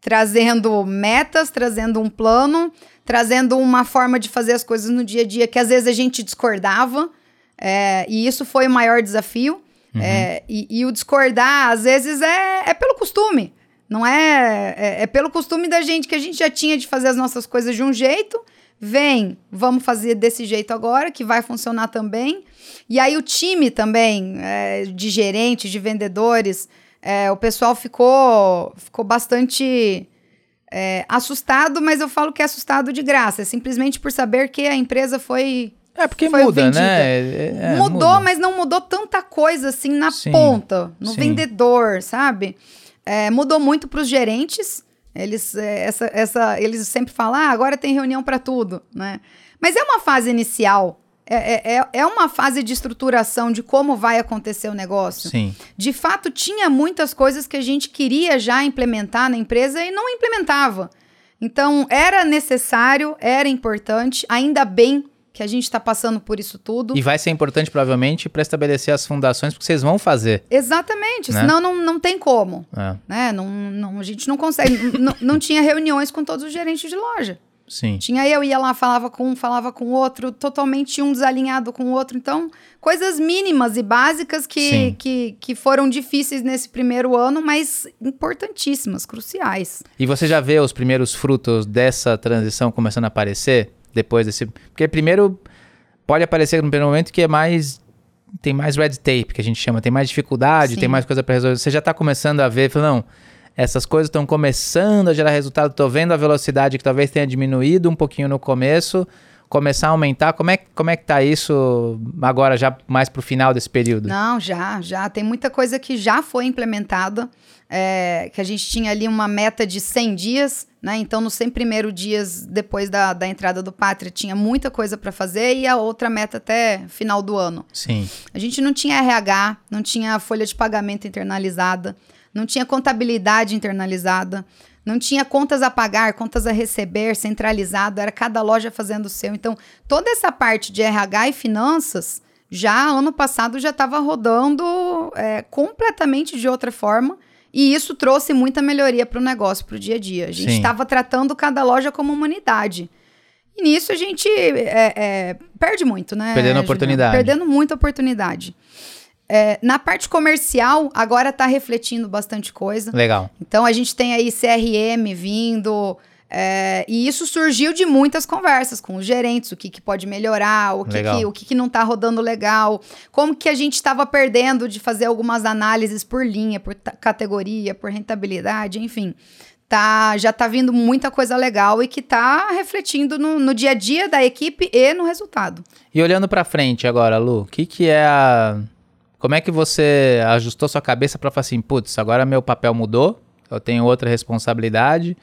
trazendo metas, trazendo um plano trazendo uma forma de fazer as coisas no dia a dia que às vezes a gente discordava, é, e isso foi o maior desafio. Uhum. É, e, e, o discordar, às vezes, é, é pelo costume. Não é, é, é. pelo costume da gente que a gente já tinha de fazer as nossas coisas de um jeito. Vem, vamos fazer desse jeito agora, que vai funcionar também. E aí o time também, é, de gerentes, de vendedores, é, o pessoal ficou, ficou bastante é, assustado, mas eu falo que é assustado de graça. É simplesmente por saber que a empresa foi. É porque muda, vendida. né? É, é, mudou, muda. mas não mudou tanta coisa assim na sim, ponta, no sim. vendedor, sabe? É, mudou muito para os gerentes. Eles, é, essa, essa, eles sempre falam, ah, agora tem reunião para tudo, né? Mas é uma fase inicial, é, é, é uma fase de estruturação de como vai acontecer o negócio. Sim. De fato, tinha muitas coisas que a gente queria já implementar na empresa e não implementava. Então, era necessário, era importante, ainda bem que a gente está passando por isso tudo. E vai ser importante, provavelmente, para estabelecer as fundações, porque vocês vão fazer. Exatamente, né? senão não, não tem como. É. Né? Não, não, a gente não consegue. não, não tinha reuniões com todos os gerentes de loja. Sim. Tinha eu, ia lá, falava com um, falava com o outro, totalmente um desalinhado com o outro. Então, coisas mínimas e básicas que, que, que foram difíceis nesse primeiro ano, mas importantíssimas, cruciais. E você já vê os primeiros frutos dessa transição começando a aparecer? Depois desse. Porque primeiro pode aparecer no primeiro momento que é mais. Tem mais red tape, que a gente chama, tem mais dificuldade, Sim. tem mais coisa para resolver. Você já está começando a ver, não essas coisas estão começando a gerar resultado, estou vendo a velocidade que talvez tenha diminuído um pouquinho no começo, começar a aumentar. Como é, como é que tá isso agora, já mais para o final desse período? Não, já, já. Tem muita coisa que já foi implementada, é, que a gente tinha ali uma meta de 100 dias, né? Então, nos 100 primeiros dias depois da, da entrada do Pátria, tinha muita coisa para fazer e a outra meta até final do ano. Sim. A gente não tinha RH, não tinha folha de pagamento internalizada não tinha contabilidade internalizada, não tinha contas a pagar, contas a receber, centralizado, era cada loja fazendo o seu. Então, toda essa parte de RH e finanças, já ano passado já estava rodando é, completamente de outra forma. E isso trouxe muita melhoria para o negócio, para o dia a dia. A gente estava tratando cada loja como uma unidade. E nisso a gente é, é, perde muito, né? Perdendo oportunidade. Perdendo muita oportunidade. É, na parte comercial, agora está refletindo bastante coisa. Legal. Então a gente tem aí CRM vindo. É, e isso surgiu de muitas conversas com os gerentes, o que, que pode melhorar, o que, que o que, que, não está rodando legal, como que a gente estava perdendo de fazer algumas análises por linha, por categoria, por rentabilidade, enfim. Tá, já está vindo muita coisa legal e que está refletindo no, no, dia a dia da equipe e no resultado. E olhando para frente agora, Lu, o que, que é a como é que você ajustou sua cabeça para falar assim, putz, agora meu papel mudou, eu tenho outra responsabilidade,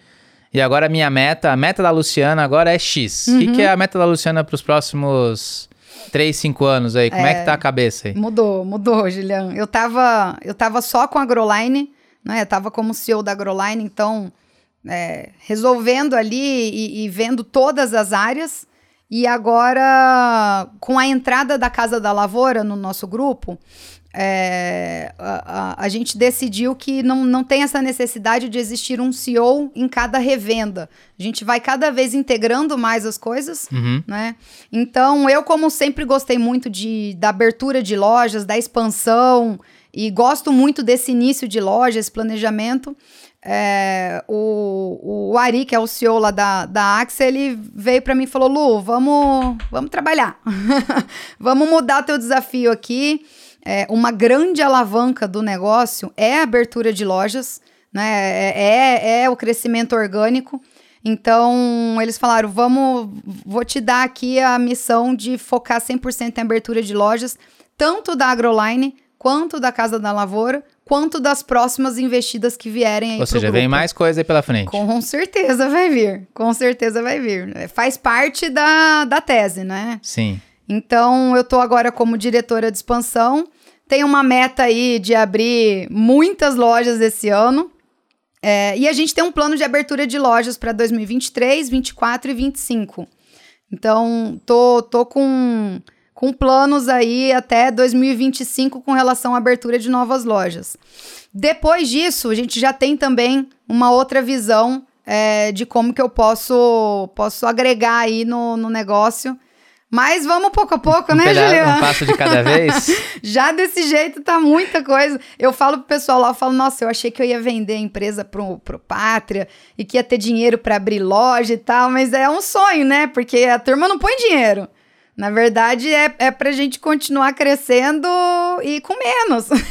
e agora a minha meta, a meta da Luciana agora é X. O uhum. que, que, é a meta da Luciana para os próximos 3, 5 anos aí? Como é, é que tá a cabeça aí? Mudou, mudou, Julian. Eu tava, eu tava só com a Agroline, né? Eu tava como CEO da Agroline, então é, resolvendo ali e, e vendo todas as áreas. E agora, com a entrada da Casa da Lavoura no nosso grupo, é, a, a, a, gente decidiu que não, não tem essa necessidade de existir um CEO em cada revenda. A gente vai cada vez integrando mais as coisas, uhum. né? Então, eu, como sempre gostei muito de, da abertura de lojas, da expansão, e gosto muito desse início de loja, esse planejamento. É, o, o Ari, que é o CEO lá da, da Axel, ele veio para mim e falou: Lu, vamos, vamos trabalhar, vamos mudar teu desafio aqui. É, uma grande alavanca do negócio é a abertura de lojas, né? É, é, é o crescimento orgânico. Então, eles falaram: vamos, vou te dar aqui a missão de focar 100% em abertura de lojas, tanto da Agroline quanto da Casa da Lavoura, quanto das próximas investidas que vierem aí Ou seja, vem mais coisa aí pela frente. Com certeza vai vir, com certeza vai vir. É, faz parte da, da tese, né? Sim. Então, eu tô agora como diretora de expansão, tenho uma meta aí de abrir muitas lojas esse ano, é, e a gente tem um plano de abertura de lojas para 2023, 2024 e 2025. Então, tô, tô com com planos aí até 2025 com relação à abertura de novas lojas. Depois disso, a gente já tem também uma outra visão é, de como que eu posso, posso agregar aí no, no negócio. Mas vamos pouco a pouco, um né, pedaço, Juliana? Um passo de cada vez. Já desse jeito tá muita coisa. Eu falo pro pessoal lá, eu falo, nossa, eu achei que eu ia vender a empresa pro, pro Pátria e que ia ter dinheiro para abrir loja e tal, mas é um sonho, né? Porque a turma não põe dinheiro. Na verdade, é, é pra gente continuar crescendo e com menos.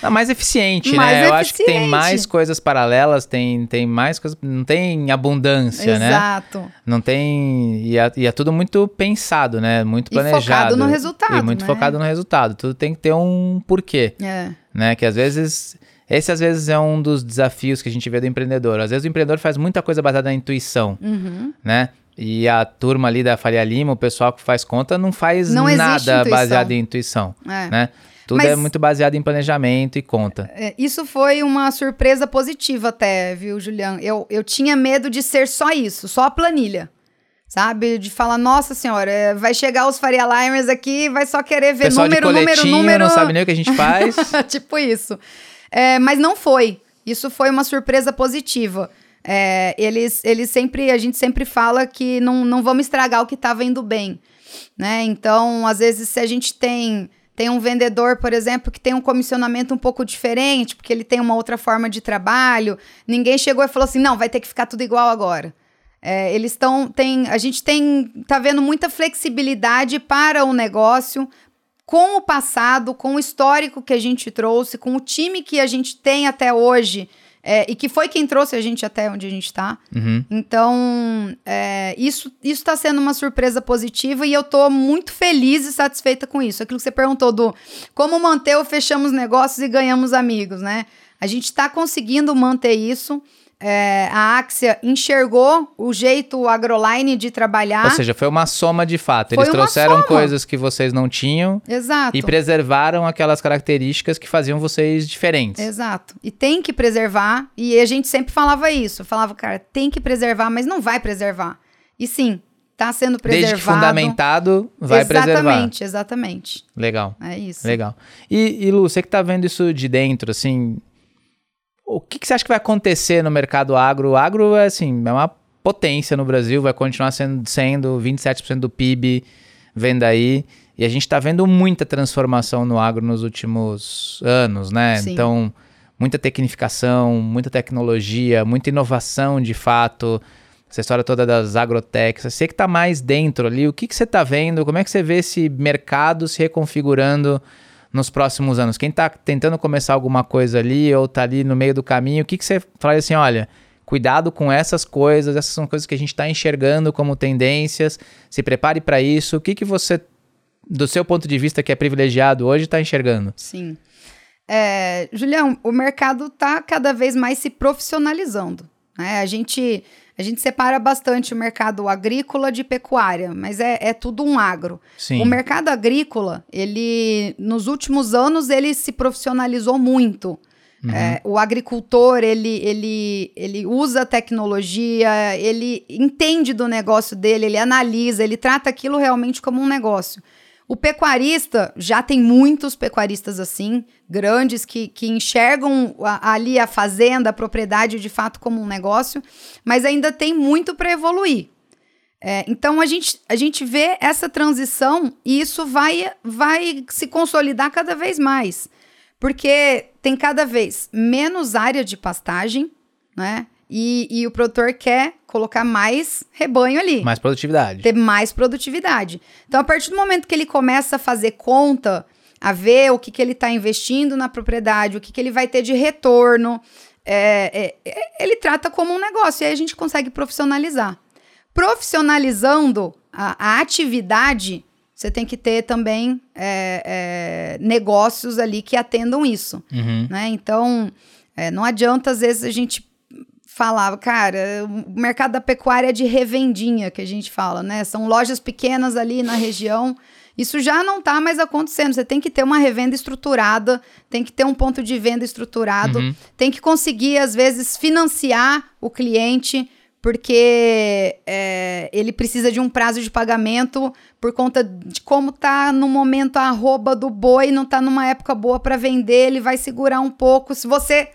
Tá mais eficiente, mais né? Eficiente. Eu acho que tem mais coisas paralelas, tem, tem mais coisas. Não tem abundância, Exato. né? Exato. Não tem. E é, e é, tudo muito pensado, né? Muito planejado. E focado no resultado. E muito né? focado no resultado. Tudo tem que ter um porquê. É. Né? Que às vezes Esse às vezes é um dos desafios que a gente vê do empreendedor. Às vezes o empreendedor faz muita coisa baseada na intuição, Uhum. né? E a turma ali da Faria Lima, o pessoal que faz conta, não faz Não nada baseado em intuição, É. né? Tudo Mas- é muito baseado em planejamento e conta. É, Isso foi uma surpresa positiva até, viu, Julião? Eu, eu tinha medo de ser só isso, só a planilha. Sabe? De falar, nossa senhora, é, vai chegar os Faria Limers aqui, vai só querer ver pessoal número, de número, número. não sabe nem o que a gente faz. tipo isso. É, mas não foi. Isso foi uma surpresa positiva. É, eles, eles sempre, a gente sempre fala que não, não vamos estragar o que estava indo bem, né? Então, às vezes, se a gente tem tem um vendedor, por exemplo, que tem um comissionamento um pouco diferente, porque ele tem uma outra forma de trabalho, ninguém chegou e falou assim, não, vai ter que ficar tudo igual agora. É, eles estão, tem, a gente tem, tá vendo muita flexibilidade para o negócio, com o passado, com o histórico que a gente trouxe, com o time que a gente tem até hoje, é, e que foi quem trouxe a gente até onde a gente está. Uhum. Então, é, isso está sendo uma surpresa positiva e eu estou muito feliz e satisfeita com isso. Aquilo que você perguntou do como manter ou fechamos negócios e ganhamos amigos, né? A gente está conseguindo manter isso. É, a Axia enxergou o jeito agroline de trabalhar. Ou seja, foi uma soma de fato. Eles trouxeram soma. coisas que vocês não tinham Exato. e preservaram aquelas características que faziam vocês diferentes. Exato. E tem que preservar. E a gente sempre falava isso. Falava, cara, tem que preservar, mas não vai preservar. E sim, tá sendo preservado. Desde que fundamentado, vai preservar. Exatamente, exatamente. Legal, É isso. legal. E, e Lu, você que tá vendo isso de dentro, assim, o que, que você acha que vai acontecer no mercado agro? O agro é, assim, é uma potência no Brasil, vai continuar sendo, sendo 27% do PIB, vem daí. E a gente tá vendo muita transformação no agro nos últimos anos, né? Sim. Então, muita tecnificação, muita tecnologia, muita inovação de fato. Essa história toda das agrotechs. Você que tá mais dentro ali, o que, que você tá vendo? Como é que você vê esse mercado se reconfigurando nos próximos anos? Quem tá tentando começar alguma coisa ali ou tá ali no meio do caminho, o que, que você fala assim, olha, cuidado com essas coisas, essas são coisas que a gente está enxergando como tendências, se prepare para isso. O que, que você, do seu ponto de vista que é privilegiado hoje, está enxergando? Sim. É, Julião, o mercado está cada vez mais se profissionalizando. Né? A, gente, a gente separa bastante o mercado agrícola de pecuária, mas é, é tudo um agro. Sim. O mercado agrícola, ele, nos últimos anos, ele se profissionalizou muito. É, o agricultor, ele, ele, ele usa tecnologia, ele entende do negócio dele, ele analisa, ele trata aquilo realmente como um negócio. O pecuarista, já tem muitos pecuaristas assim, grandes, que, que enxergam a- ali a fazenda, a propriedade de fato como um negócio, mas ainda tem muito para evoluir. É, então a gente, a gente vê essa transição e isso vai, vai se consolidar cada vez mais. Porque tem cada vez menos área de pastagem, né? E, e o produtor quer colocar mais rebanho ali Mais produtividade. ter mais produtividade. Então, a partir do momento que ele começa a fazer conta, a ver o que, que ele está investindo na propriedade, o que, que ele vai ter de retorno, é, é, é, ele trata como um negócio e aí a gente consegue profissionalizar. Profissionalizando a, a atividade, você tem que ter também é, é, negócios ali que atendam isso Uhum. né? Então, é, não adianta às vezes a gente falar, cara, o mercado da pecuária é de revendinha, que a gente fala, né? São lojas pequenas ali na região. Isso já não está mais acontecendo. Você tem que ter uma revenda estruturada, tem que ter um ponto de venda estruturado, Uhum. tem que conseguir, às vezes, financiar o cliente, porque é, ele precisa de um prazo de pagamento por conta de como tá no momento a arroba do boi, não tá numa época boa para vender, ele vai segurar um pouco. Se você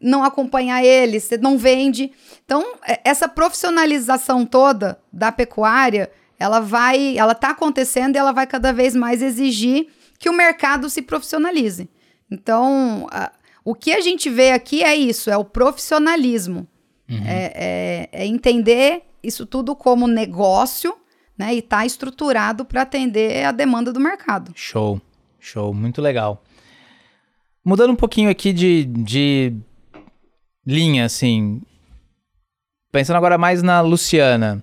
não acompanhar ele, você não vende. Então, é- essa profissionalização toda da pecuária, ela vai, ela tá acontecendo e ela vai cada vez mais exigir que o mercado se profissionalize. Então, a- o que a gente vê aqui é isso, é o profissionalismo. É, é- é entender isso tudo como negócio, né? E tá estruturado para atender a demanda do mercado. Show, show, muito legal. Mudando um pouquinho aqui de, de linha, assim. Pensando agora mais na Luciana.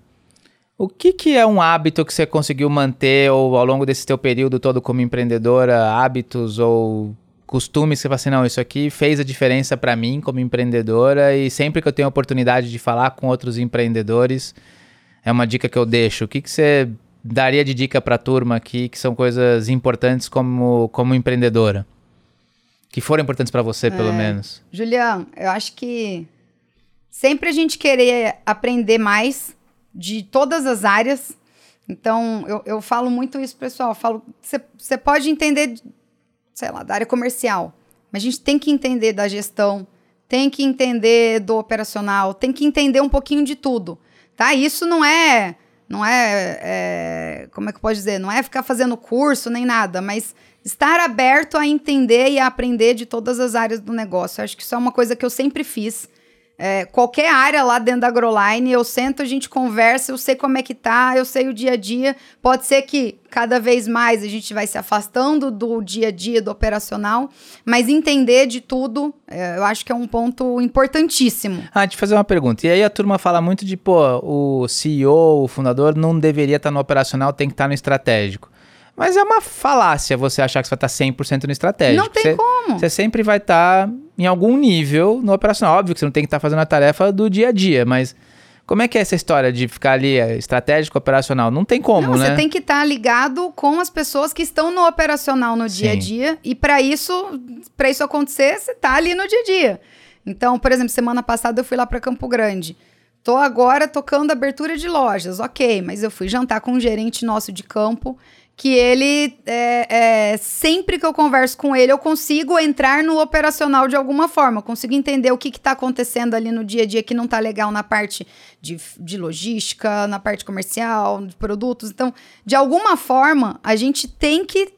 O que, que é um hábito que você conseguiu manter ou ao longo desse teu período todo como empreendedora, hábitos ou costumes que você fala assim, não, isso aqui fez a diferença para mim como empreendedora e sempre que eu tenho a oportunidade de falar com outros empreendedores, é uma dica que eu deixo. O que, que você daria de dica para a turma aqui que são coisas importantes como, como empreendedora? Que foram importantes para você, pelo É. menos. Julião, eu acho que sempre a gente querer aprender mais de todas as áreas. Então, eu, eu falo muito isso, pessoal. Eu falo, você pode entender, sei lá, da área comercial, mas a gente tem que entender da gestão, tem que entender do operacional, tem que entender um pouquinho de tudo, tá? Isso não é, não é, é como é que eu posso dizer? Não é ficar fazendo curso nem nada, mas estar aberto a entender e a aprender de todas as áreas do negócio. Eu acho que isso é uma coisa que eu sempre fiz. É, qualquer área lá dentro da Agroline, eu sento, a gente conversa, eu sei como é que tá, eu sei o dia a dia. Pode ser que cada vez mais a gente vai se afastando do dia a dia, do operacional, mas entender de tudo, é, eu acho que é um ponto importantíssimo. Ah, te fazer uma pergunta. E aí a turma fala muito de, pô, o CEO, o fundador, não deveria estar no operacional, tem que estar no estratégico. Mas é uma falácia você achar que você vai estar 100% no estratégico. Não tem você, como. Você sempre vai estar em algum nível no operacional. Óbvio que você não tem que estar fazendo a tarefa do dia a dia, mas como é que é essa história de ficar ali é, estratégico, operacional? Não tem como, Não, né? Você tem que estar ligado com as pessoas que estão no operacional no dia a dia. E para isso, para isso acontecer, você tá ali no dia a dia. Então, por exemplo, semana passada eu fui lá para Campo Grande. Tô agora tocando abertura de lojas, ok, mas eu fui jantar com um gerente nosso de campo que ele é, é, sempre que eu converso com ele, eu consigo entrar no operacional de alguma forma, consigo entender o que está acontecendo ali no dia a dia que não tá legal na parte de, de logística, na parte comercial, de produtos. Então, de alguma forma, a gente tem que.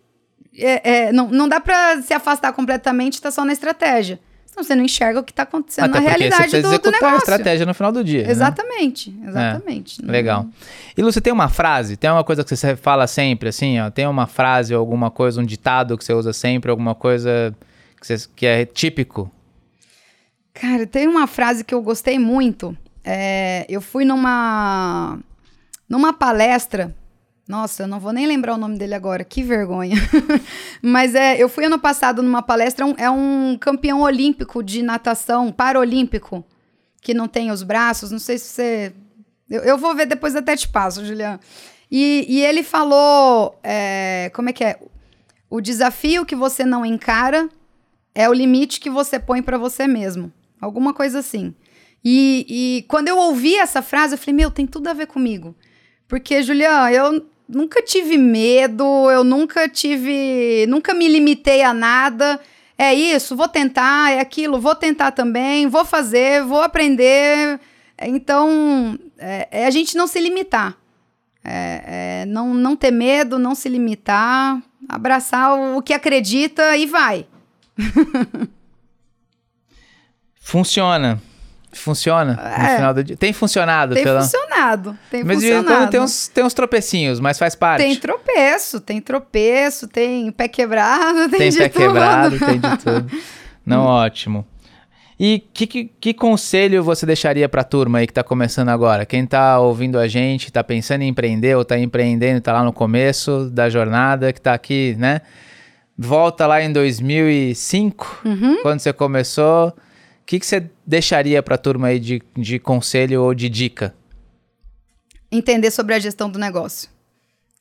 é, é, não, não dá para se afastar completamente, tá só na estratégia. Senão você não enxerga o que está acontecendo Até na você realidade precisa do, do executar a negócio. estratégia no final do dia. né? Exatamente, exatamente. Não- Legal. E Lu, você tem uma frase? Tem uma coisa que você fala sempre, assim, ó? Tem uma frase ou alguma coisa, um ditado que você usa sempre, alguma coisa que, você- que é típico? Cara, tem uma frase que eu gostei muito. É, eu fui numa numa palestra. Nossa, eu não vou nem lembrar o nome dele agora, que vergonha. Mas é, eu fui ano passado numa palestra, um- é um campeão olímpico de natação, paralímpico, que não tem os braços, não sei se você. Eu, eu vou ver depois até te passo, Juliana. E, e ele falou: é, como é que é? O desafio que você não encara é o limite que você põe pra você mesmo. Alguma coisa assim. E, e quando eu ouvi essa frase, eu falei, meu, tem tudo a ver comigo. Porque, Juliana, eu nunca tive medo, eu nunca tive. Nunca me limitei a nada. É isso, vou tentar, é aquilo, vou tentar também, vou fazer, vou aprender. Então, é, é a gente não se limitar. É, é não, não ter medo, não se limitar, abraçar o, o que acredita e vai. Funciona. Funciona no É. final do dia. Tem funcionado, Tem pela... funcionado, tem Mas funcionado. tem uns, tem uns tropecinhos, mas faz parte. Tem tropeço, tem tropeço, tem pé quebrado, tem, Tem de pé tudo. quebrado, tem de tudo. Não, ótimo. E que, que, que conselho você deixaria pra turma aí que tá começando agora? Quem tá ouvindo a gente, tá pensando em empreender ou tá empreendendo, tá lá no começo da jornada, que tá aqui, né? Volta lá em 2005, Uhum. quando você começou. O que, que você deixaria pra turma aí de, de conselho ou de dica? Entender sobre a gestão do negócio.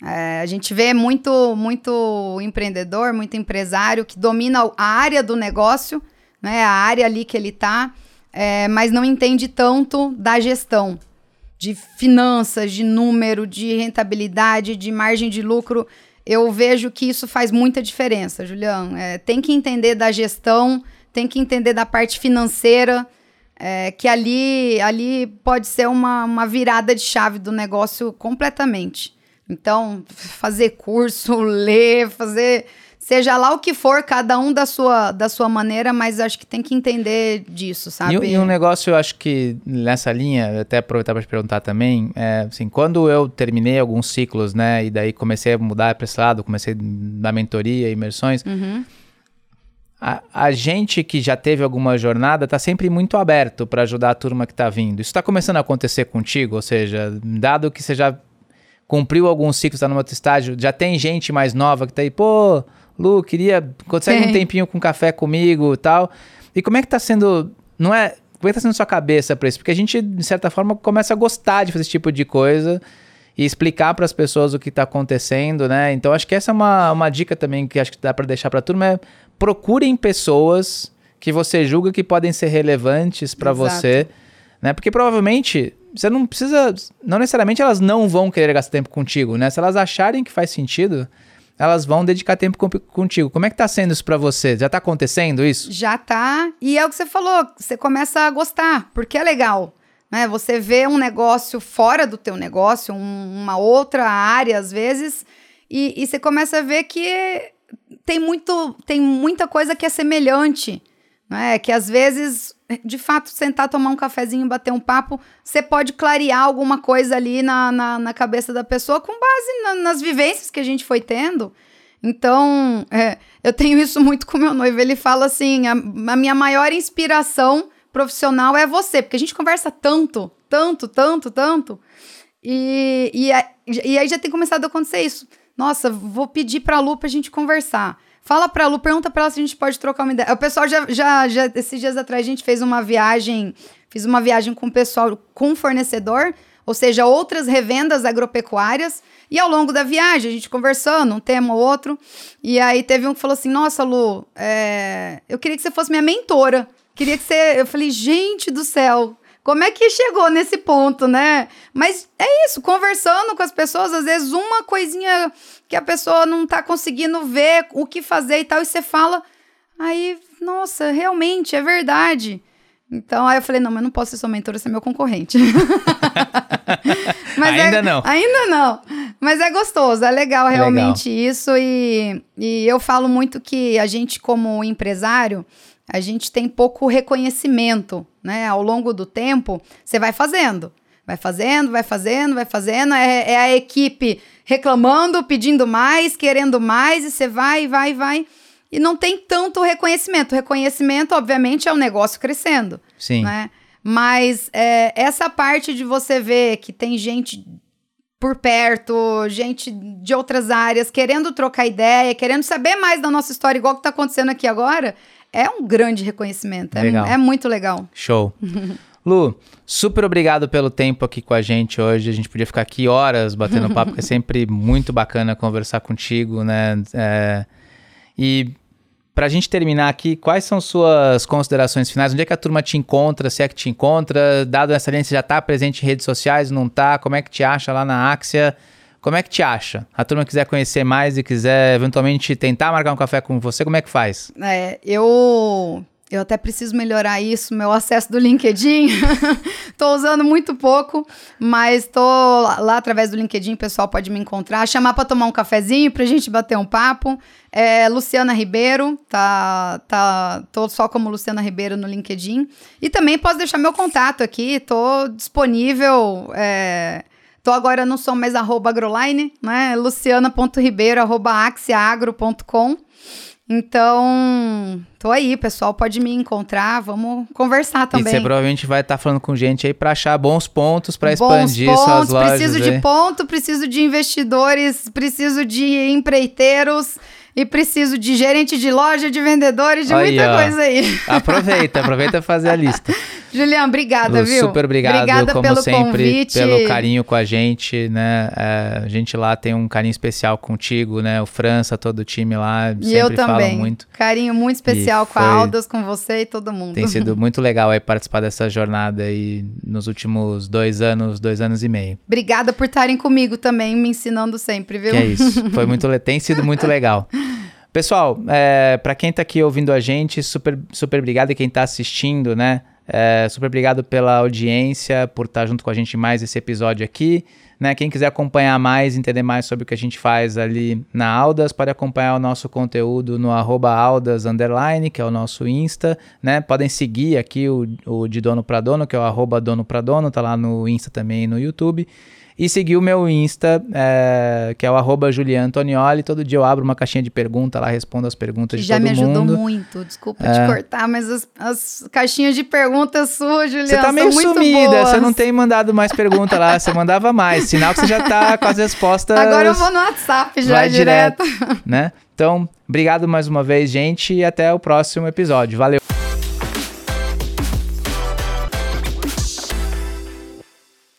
É, a gente vê muito, muito empreendedor, muito empresário que domina a área do negócio, né, a área ali que ele tá, é, mas não entende tanto da gestão, de finanças, de número, de rentabilidade, de margem de lucro. Eu vejo que isso faz muita diferença, Julião. É, tem que entender da gestão, tem que entender da parte financeira, é, que ali, ali pode ser uma, uma virada de chave do negócio completamente. Então, fazer curso, ler, fazer. Seja lá o que for, cada um da sua, da sua maneira, mas acho que tem que entender disso, sabe? E, e um negócio, eu acho que nessa linha, até aproveitar para te perguntar também, é, assim, quando eu terminei alguns ciclos, né, e daí comecei a mudar para esse lado, comecei da mentoria, imersões, Uhum. A, a gente que já teve alguma jornada tá sempre muito aberto para ajudar a turma que tá vindo. Isso está começando a acontecer contigo? Ou seja, dado que você já cumpriu alguns ciclos, está num outro estágio, já tem gente mais nova que tá aí, pô, Lu, queria. Consegue um tempinho com café comigo e tal. E como é que tá sendo. Não é. Como é que tá sendo sua cabeça pra isso? Porque a gente, de certa forma, começa a gostar de fazer esse tipo de coisa e explicar para as pessoas o que está acontecendo, né? Então acho que essa é uma, uma dica também que acho que dá para deixar para a turma é procurem pessoas que você julga que podem ser relevantes para você, né? Porque provavelmente você não precisa, não necessariamente elas não vão querer gastar tempo contigo, né? Se elas acharem que faz sentido, elas vão dedicar tempo com, contigo. Como é que tá sendo isso para você? Já tá acontecendo isso? Já tá. E é o que você falou, você começa a gostar, porque é legal. Né? Você vê um negócio fora do teu negócio, um, uma outra área às vezes, e, e você começa a ver que tem, muito, tem muita coisa que é semelhante. Né? Que às vezes, de fato, sentar, tomar um cafezinho, bater um papo, você pode clarear alguma coisa ali na, na, na cabeça da pessoa com base na, nas vivências que a gente foi tendo. Então, é, eu tenho isso muito com meu noivo. Ele fala assim: a, a minha maior inspiração profissional é você, porque a gente conversa tanto, tanto, tanto, tanto. E, e, e aí já tem começado a acontecer isso. Nossa, vou pedir pra Lu pra gente conversar. Fala pra Lu, pergunta pra ela se a gente pode trocar uma ideia. O pessoal já, já, já esses dias atrás, a gente fez uma viagem, fiz uma viagem com o pessoal, com um fornecedor, ou seja, outras revendas agropecuárias. E ao longo da viagem, a gente conversando, um tema ou outro. E aí teve um que falou assim: Nossa, Lu, é... eu queria que você fosse minha mentora. Queria que você. Eu falei, gente do céu, como é que chegou nesse ponto, né? Mas é isso, conversando com as pessoas, às vezes uma coisinha que a pessoa não tá conseguindo ver o que fazer e tal, e você fala, aí, nossa, realmente, é verdade. Então, aí eu falei, não, mas não posso ser sua mentora, você é meu concorrente. ainda é, não. Ainda não. Mas é gostoso, é legal realmente legal. isso. E, e eu falo muito que a gente, como empresário, a gente tem pouco reconhecimento, né? Ao longo do tempo, você vai fazendo. Vai fazendo, vai fazendo, vai fazendo. É, é, a equipe reclamando, pedindo mais, querendo mais, e você vai, vai, vai. E não tem tanto reconhecimento. O reconhecimento, obviamente, é o negócio crescendo. Sim. Né? Mas é, essa parte de você ver que tem gente por perto, gente de outras áreas, querendo trocar ideia, querendo saber mais da nossa história, igual que está acontecendo aqui agora, é um grande reconhecimento. É, é, muito legal. Show. Lu, super obrigado pelo tempo aqui com a gente hoje. A gente podia ficar aqui horas batendo papo, porque é sempre muito bacana conversar contigo, né? É, e para a gente terminar aqui, quais são suas considerações finais? Onde é que a turma te encontra? Se é que te encontra? Dado essa linha, você já está presente em redes sociais, não está? Como é que te acha lá na Axia? Como é que te acha? A turma quiser conhecer mais e quiser eventualmente tentar marcar um café com você, como é que faz? É, eu eu até preciso melhorar isso, meu acesso do LinkedIn. tô usando muito pouco, mas tô lá, lá, através do LinkedIn, o pessoal pode me encontrar, chamar para tomar um cafezinho pra gente bater um papo. É, Luciana Ribeiro, tá, tá, tô só como Luciana Ribeiro no LinkedIn. E também posso deixar meu contato aqui, tô disponível. É, Tô agora não sou mais arroba agroline, né? luciana.ribeiro, arroba axiagro.com. Então, tô aí, pessoal pode me encontrar, vamos conversar também. E você provavelmente vai estar tá falando com gente aí para achar bons pontos para expandir pontos, suas lojas. Preciso aí. de ponto, preciso de investidores, preciso de empreiteiros e preciso de gerente de loja, de vendedores, de aí, muita ó. coisa aí. Aproveita, aproveita fazer a lista. Julião, obrigada, Lu, viu? Super obrigado, obrigada como pelo sempre, convite. pelo carinho com a gente, né? É, a gente lá tem um carinho especial contigo, né? O França, todo o time lá, e sempre eu também. muito. Carinho muito especial com a Aldas, com você e todo mundo. Tem sido muito legal aí participar dessa jornada aí nos últimos dois anos, dois anos e meio. Obrigada por estarem comigo também, me ensinando sempre, viu? Que é isso. Foi muito, tem sido muito legal. Pessoal, é, para quem está aqui ouvindo a gente, super, super obrigado e quem está assistindo, né? É, super obrigado pela audiência, por estar junto com a gente mais esse episódio aqui. Né? Quem quiser acompanhar mais, entender mais sobre o que a gente faz ali na Aldas, pode acompanhar o nosso conteúdo no Aldas que é o nosso Insta. Né? Podem seguir aqui o, o de dono para dono, que é o arroba dono para dono, tá lá no Insta também e no YouTube. E seguir o meu Insta, é, que é o arroba Julian Antonioli. Todo dia eu abro uma caixinha de pergunta lá, respondo as perguntas de Já todo me ajudou mundo. muito, desculpa te cortar, mas as, as caixinhas de perguntas suas, Juliana, Você tá meio sumida, boas. você não tem mandado mais pergunta lá, você mandava mais. Sinal que você já tá com as respostas. Agora eu vou no WhatsApp já vai direto. né? Então, obrigado mais uma vez, gente, e até o próximo episódio. Valeu!